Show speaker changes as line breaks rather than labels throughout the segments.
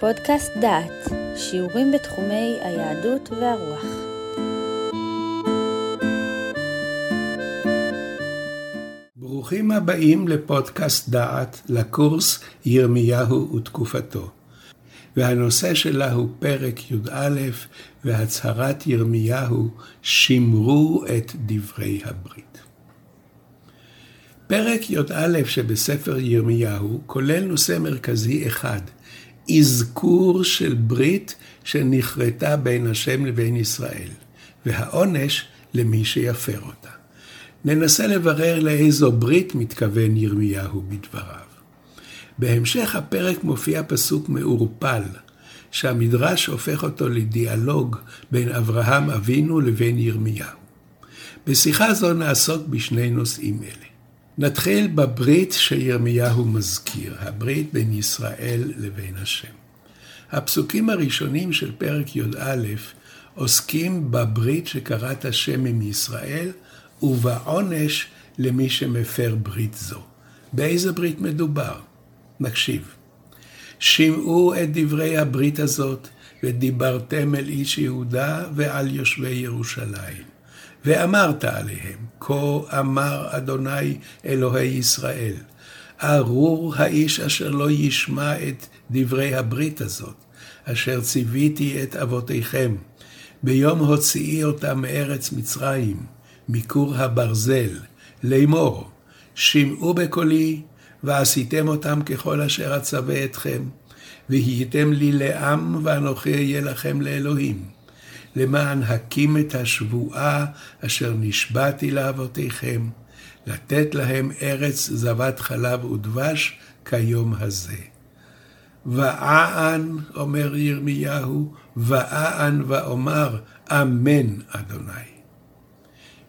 פודקאסט דעת, שיעורים בתחומי היהדות והרוח.
ברוכים הבאים לפודקאסט דעת, לקורס ירמיהו ותקופתו. והנושא שלה הוא פרק י"א והצהרת ירמיהו, שמרו את דברי הברית. פרק י"א שבספר ירמיהו כולל נושא מרכזי אחד, אזכור של ברית שנכרתה בין השם לבין ישראל, והעונש למי שיפר אותה. ננסה לברר לאיזו ברית מתכוון ירמיהו בדבריו. בהמשך הפרק מופיע פסוק מעורפל, שהמדרש הופך אותו לדיאלוג בין אברהם אבינו לבין ירמיהו. בשיחה זו נעסוק בשני נושאים אלה. נתחיל בברית שירמיהו מזכיר, הברית בין ישראל לבין השם. הפסוקים הראשונים של פרק י"א עוסקים בברית שקראת השם עם ישראל ובעונש למי שמפר ברית זו. באיזה ברית מדובר? נקשיב. שמעו את דברי הברית הזאת ודיברתם אל איש יהודה ועל יושבי ירושלים. ואמרת עליהם, כה אמר אדוני אלוהי ישראל, ארור האיש אשר לא ישמע את דברי הברית הזאת, אשר ציוויתי את אבותיכם, ביום הוציאי אותם מארץ מצרים, מכור הברזל, לאמור, שמעו בקולי, ועשיתם אותם ככל אשר אצווה אתכם, והייתם לי לעם, ואנוכי אהיה לכם לאלוהים. למען הקים את השבועה אשר נשבעתי לאבותיכם, לתת להם ארץ זבת חלב ודבש כיום הזה. ואען, אומר ירמיהו, ואען ואומר, אמן, אדוני.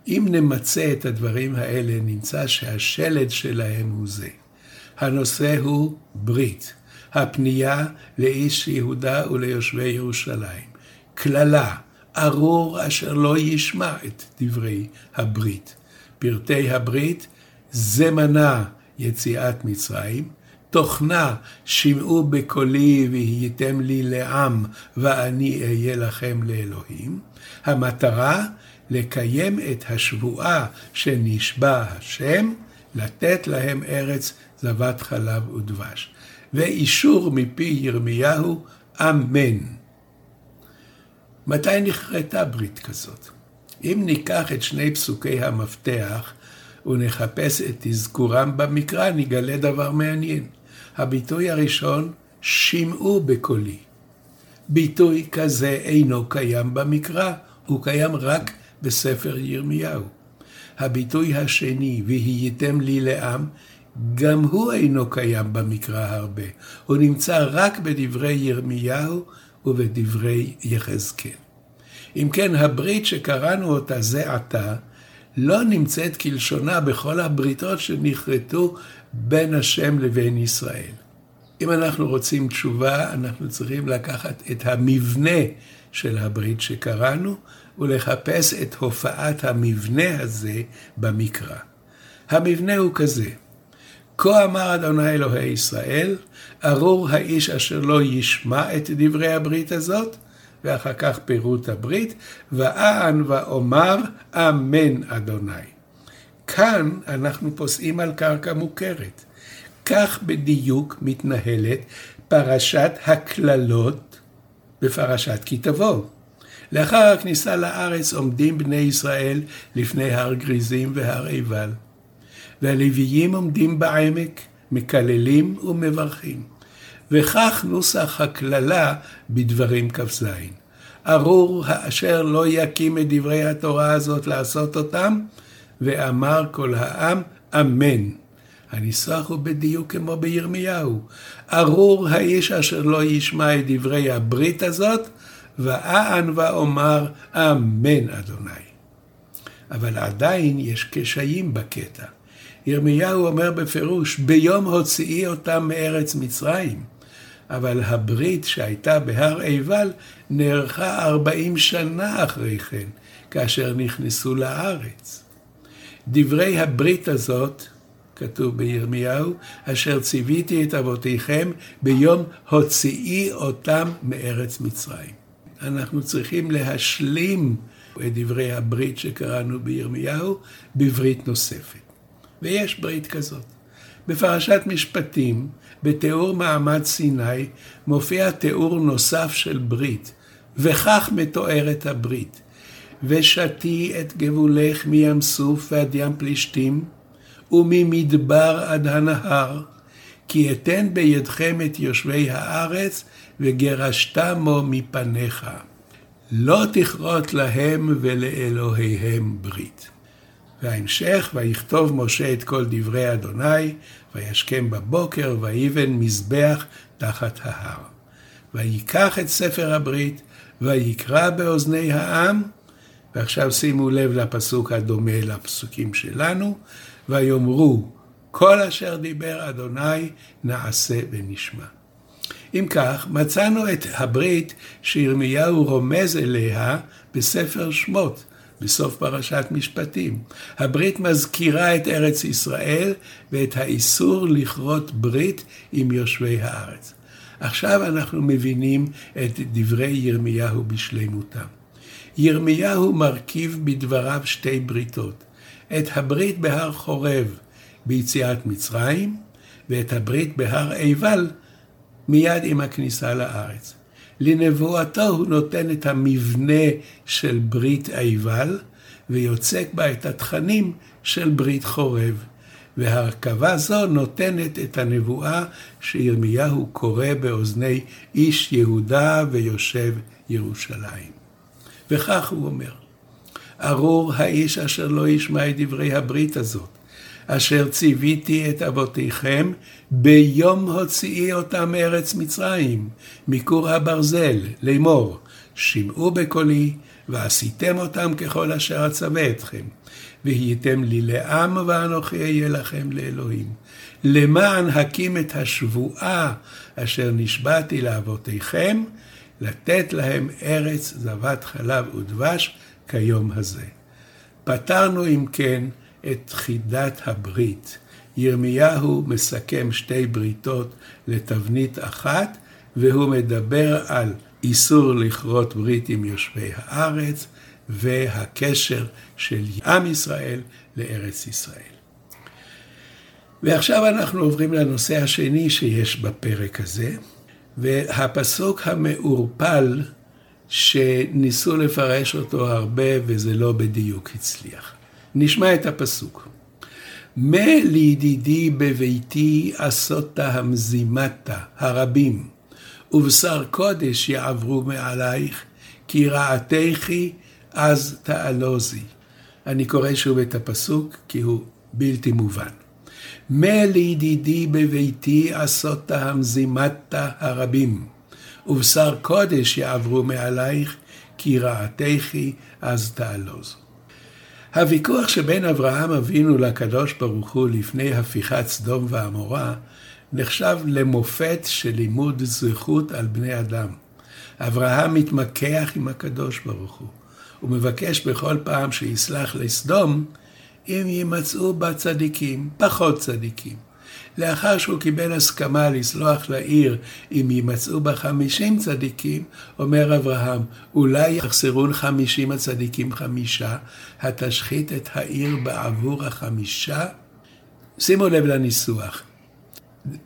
אם נמצה את הדברים האלה, נמצא שהשלד שלהם הוא זה. הנושא הוא ברית, הפנייה לאיש יהודה וליושבי ירושלים. קללה, ארור אשר לא ישמע את דברי הברית. פרטי הברית, זמנה יציאת מצרים, תוכנה שמעו בקולי והייתם לי לעם ואני אהיה לכם לאלוהים. המטרה, לקיים את השבועה שנשבע השם, לתת להם ארץ זבת חלב ודבש. ואישור מפי ירמיהו, אמן. מתי נכרתה ברית כזאת? אם ניקח את שני פסוקי המפתח ונחפש את אזכורם במקרא, נגלה דבר מעניין. הביטוי הראשון, שמעו בקולי. ביטוי כזה אינו קיים במקרא, הוא קיים רק בספר ירמיהו. הביטוי השני, והייתם לי לעם, גם הוא אינו קיים במקרא הרבה. הוא נמצא רק בדברי ירמיהו ובדברי יחזקאל. אם כן, הברית שקראנו אותה זה עתה, לא נמצאת כלשונה בכל הבריתות שנכרתו בין השם לבין ישראל. אם אנחנו רוצים תשובה, אנחנו צריכים לקחת את המבנה של הברית שקראנו, ולחפש את הופעת המבנה הזה במקרא. המבנה הוא כזה: כה אמר אדוני אלוהי ישראל, ארור האיש אשר לא ישמע את דברי הברית הזאת, ואחר כך פירוט הברית, ואען ואומר אמן אדוני. כאן אנחנו פוסעים על קרקע מוכרת. כך בדיוק מתנהלת פרשת הקללות בפרשת כי תבוא. לאחר הכניסה לארץ עומדים בני ישראל לפני הר גריזים והר עיבל. והלוויים עומדים בעמק, מקללים ומברכים. וכך נוסח הקללה בדברים כ"ז. ארור האשר לא יקים את דברי התורה הזאת לעשות אותם, ואמר כל העם, אמן. הניסוח הוא בדיוק כמו בירמיהו. ארור האיש אשר לא ישמע את דברי הברית הזאת, ואען ואומר, אמן אדוני. אבל עדיין יש קשיים בקטע. ירמיהו אומר בפירוש, ביום הוציאי אותם מארץ מצרים. אבל הברית שהייתה בהר עיבל נערכה ארבעים שנה אחרי כן, כאשר נכנסו לארץ. דברי הברית הזאת כתוב בירמיהו, אשר ציוויתי את אבותיכם ביום הוציאי אותם מארץ מצרים. אנחנו צריכים להשלים את דברי הברית שקראנו בירמיהו בברית נוספת. ויש ברית כזאת. בפרשת משפטים, בתיאור מעמד סיני, מופיע תיאור נוסף של ברית, וכך מתוארת הברית. ושתי את גבולך מים סוף ועד ים פלישתים, וממדבר עד הנהר, כי אתן בידכם את יושבי הארץ, וגרשת מו מפניך. לא תכרות להם ולאלוהיהם ברית. וההמשך, ויכתוב משה את כל דברי אדוני, וישכם בבוקר, ויבן מזבח תחת ההר. ויקח את ספר הברית, ויקרא באוזני העם, ועכשיו שימו לב לפסוק הדומה לפסוקים שלנו, ויאמרו, כל אשר דיבר אדוני נעשה ונשמע. אם כך, מצאנו את הברית שירמיהו רומז אליה בספר שמות, בסוף פרשת משפטים. הברית מזכירה את ארץ ישראל ואת האיסור לכרות ברית עם יושבי הארץ. עכשיו אנחנו מבינים את דברי ירמיהו בשלמותם. ירמיהו מרכיב בדבריו שתי בריתות. את הברית בהר חורב ביציאת מצרים, ואת הברית בהר עיבל מיד עם הכניסה לארץ. לנבואתו הוא נותן את המבנה של ברית עיבל, ויוצק בה את התכנים של ברית חורב. והרכבה זו נותנת את הנבואה שירמיהו קורא באוזני איש יהודה ויושב ירושלים. וכך הוא אומר, ארור האיש אשר לא ישמע את דברי הברית הזאת, אשר ציוויתי את אבותיכם ביום הוציאי אותם מארץ מצרים, מכור הברזל, לאמור, שמעו בקולי, ועשיתם אותם ככל אשר אצווה אתכם, והייתם לי לעם ואנוכי אהיה לכם לאלוהים. למען הקים את השבועה אשר נשבעתי לאבותיכם, לתת להם ארץ זבת חלב ודבש כיום הזה. פתרנו אם כן את חידת הברית. ירמיהו מסכם שתי בריתות לתבנית אחת, והוא מדבר על איסור לכרות ברית עם יושבי הארץ, והקשר של עם ישראל לארץ ישראל. ועכשיו אנחנו עוברים לנושא השני שיש בפרק הזה, והפסוק המעורפל שניסו לפרש אותו הרבה וזה לא בדיוק הצליח. נשמע את הפסוק. מה לידידי בביתי עשותה המזימתה הרבים, ובשר קודש יעברו מעלייך, כי רעתיכי אז תעלוזי. אני קורא שוב את הפסוק כי הוא בלתי מובן. מה לידידי בביתי עשותה המזימתה הרבים, ובשר קודש יעברו מעלייך, כי רעתיכי אז תעלוזו. הוויכוח שבין אברהם אבינו לקדוש ברוך הוא לפני הפיכת סדום ועמורה נחשב למופת של לימוד זכות על בני אדם. אברהם מתמקח עם הקדוש ברוך הוא. הוא מבקש בכל פעם שיסלח לסדום, אם יימצאו בה צדיקים, פחות צדיקים. לאחר שהוא קיבל הסכמה לסלוח לעיר אם יימצאו בה חמישים צדיקים, אומר אברהם, אולי יחסרון חמישים הצדיקים חמישה, התשחית את העיר בעבור החמישה? שימו לב לניסוח.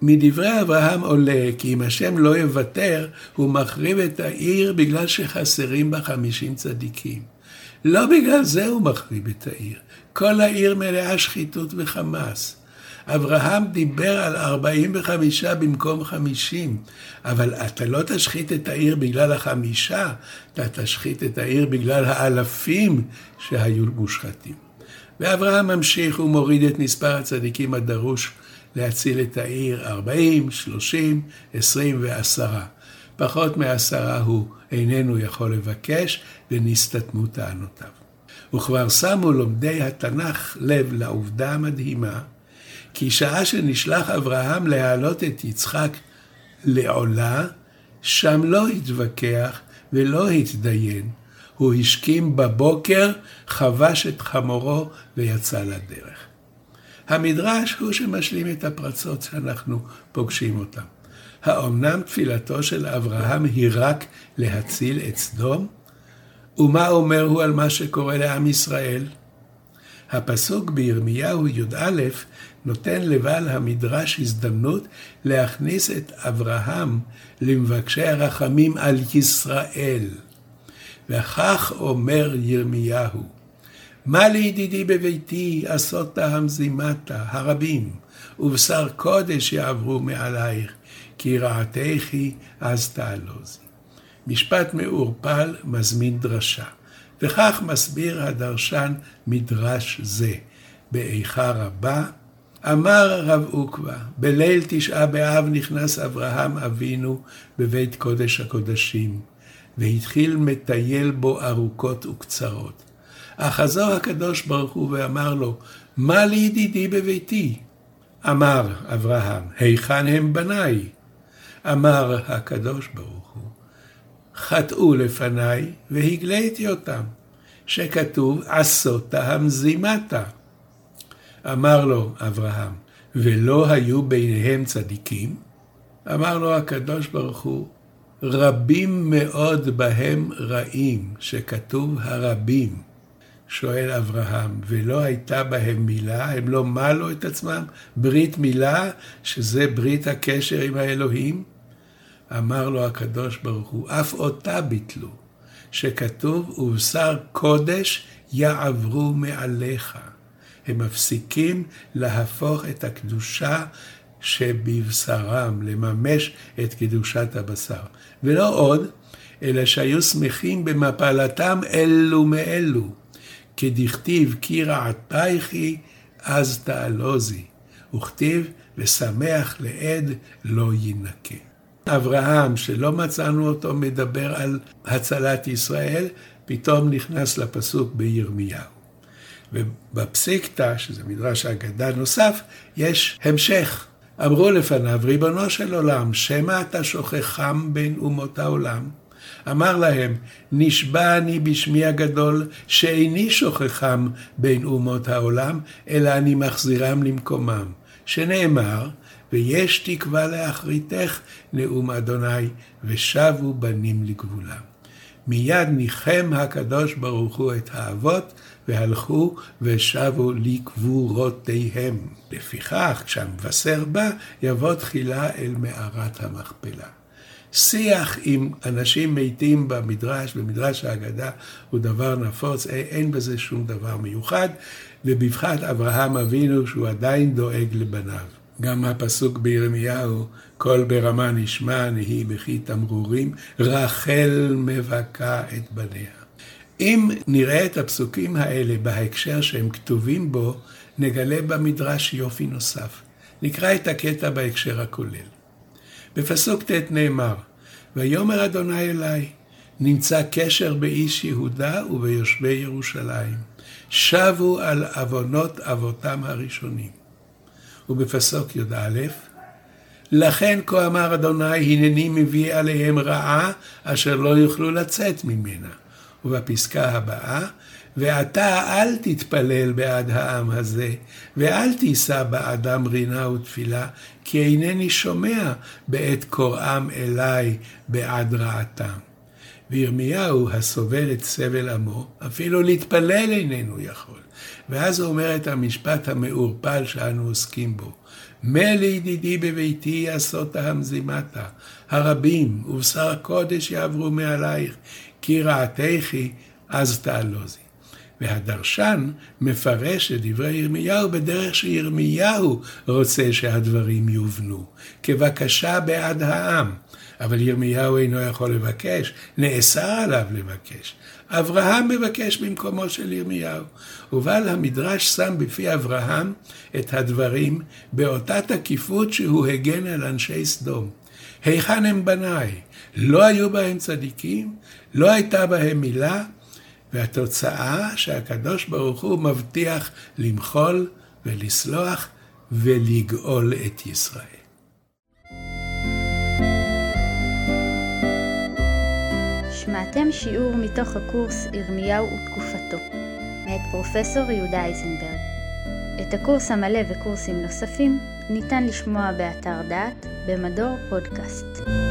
מדברי אברהם עולה כי אם השם לא יוותר, הוא מחריב את העיר בגלל שחסרים בה חמישים צדיקים. לא בגלל זה הוא מחריב את העיר. כל העיר מלאה שחיתות וחמאס. אברהם דיבר על 45 במקום 50, אבל אתה לא תשחית את העיר בגלל החמישה, אתה תשחית את העיר בגלל האלפים שהיו מושחתים. ואברהם ממשיך ומוריד את מספר הצדיקים הדרוש להציל את העיר 40, 30, 20 ו-10. פחות מעשרה הוא איננו יכול לבקש, ונסתתמו טענותיו. וכבר שמו לומדי התנ"ך לב לעובדה המדהימה, כי שעה שנשלח אברהם להעלות את יצחק לעולה, שם לא התווכח ולא התדיין. הוא השכים בבוקר, חבש את חמורו ויצא לדרך. המדרש הוא שמשלים את הפרצות שאנחנו פוגשים אותן. האומנם תפילתו של אברהם היא רק להציל את סדום? ומה אומר הוא על מה שקורה לעם ישראל? הפסוק בירמיהו י"א נותן לבעל המדרש הזדמנות להכניס את אברהם למבקשי הרחמים על ישראל. וכך אומר ירמיהו, מה לידידי בביתי עשות המזימתה הרבים, ובשר קודש יעברו מעלייך, כי רעתיכי אז תעלוזי. משפט מעורפל מזמין דרשה, וכך מסביר הדרשן מדרש זה, באיכה רבה, אמר רב עוקבא, בליל תשעה באב נכנס אברהם אבינו בבית קודש הקודשים, והתחיל מטייל בו ארוכות וקצרות. אחזו הקדוש ברוך הוא ואמר לו, מה לידידי בביתי? אמר אברהם, היכן הם בניי? אמר הקדוש ברוך הוא, חטאו לפניי והגליתי אותם, שכתוב עשותה המזימתה. אמר לו אברהם, ולא היו ביניהם צדיקים? אמר לו הקדוש ברוך הוא, רבים מאוד בהם רעים, שכתוב הרבים. שואל אברהם, ולא הייתה בהם מילה, הם לא מלו את עצמם, ברית מילה, שזה ברית הקשר עם האלוהים? אמר לו הקדוש ברוך הוא, אף אותה ביטלו, שכתוב, ובשר קודש יעברו מעליך. הם מפסיקים להפוך את הקדושה שבבשרם, לממש את קדושת הבשר. ולא עוד, אלא שהיו שמחים במפלתם אלו מאלו. כדכתיב כי רעתייכי אז תעלוזי, וכתיב ושמח לעד לא יינקה. אברהם, שלא מצאנו אותו מדבר על הצלת ישראל, פתאום נכנס לפסוק בירמיהו. ובפסיקתא, שזה מדרש אגדה נוסף, יש המשך. אמרו לפניו, ריבונו של עולם, שמא אתה שוכחם בין אומות העולם? אמר להם, נשבע אני בשמי הגדול, שאיני שוכחם בין אומות העולם, אלא אני מחזירם למקומם. שנאמר, ויש תקווה לאחריתך, נאום אדוני, ושבו בנים לגבולם. מיד ניחם הקדוש ברוך הוא את האבות, והלכו ושבו לקבורותיהם. לפיכך, כשהמבשר בא, יבוא תחילה אל מערת המכפלה. שיח עם אנשים מתים במדרש, במדרש ההגדה, הוא דבר נפוץ, אין בזה שום דבר מיוחד, ובבחת אברהם אבינו שהוא עדיין דואג לבניו. גם הפסוק בירמיהו, קול ברמה נשמע, נהי בכי תמרורים, רחל מבכה את בניה. אם נראה את הפסוקים האלה בהקשר שהם כתובים בו, נגלה במדרש יופי נוסף. נקרא את הקטע בהקשר הכולל. בפסוק ט' נאמר, ויאמר אדוני אלי, נמצא קשר באיש יהודה וביושבי ירושלים. שבו על עוונות אבותם הראשונים. ובפסוק י"א, לכן כה אמר אדוני, הנני מביא עליהם רעה, אשר לא יוכלו לצאת ממנה. ובפסקה הבאה, ועתה אל תתפלל בעד העם הזה, ואל תישא בעדם רינה ותפילה, כי אינני שומע בעת קוראם אליי בעד רעתם. וירמיהו, הסובל את סבל עמו, אפילו להתפלל איננו יכול. ואז הוא אומר את המשפט המעורפל שאנו עוסקים בו. מה לידידי בביתי יעשות המזימתה, הרבים ובשר הקודש יעברו מעלייך, כי רעתיכי אז תעלוזי. והדרשן מפרש את דברי ירמיהו בדרך שירמיהו רוצה שהדברים יובנו, כבקשה בעד העם. אבל ירמיהו אינו יכול לבקש, נאסר עליו לבקש. אברהם מבקש במקומו של ירמיהו. ובעל המדרש שם בפי אברהם את הדברים באותה תקיפות שהוא הגן על אנשי סדום. היכן הם בניי? לא היו בהם צדיקים? לא הייתה בהם מילה? והתוצאה שהקדוש ברוך הוא מבטיח למחול ולסלוח ולגאול את ישראל.
שמעתם שיעור מתוך הקורס ירמיהו ותקופתו, מאת פרופסור יהודה איזנברג. את הקורס המלא וקורסים נוספים ניתן לשמוע באתר דעת במדור פודקאסט.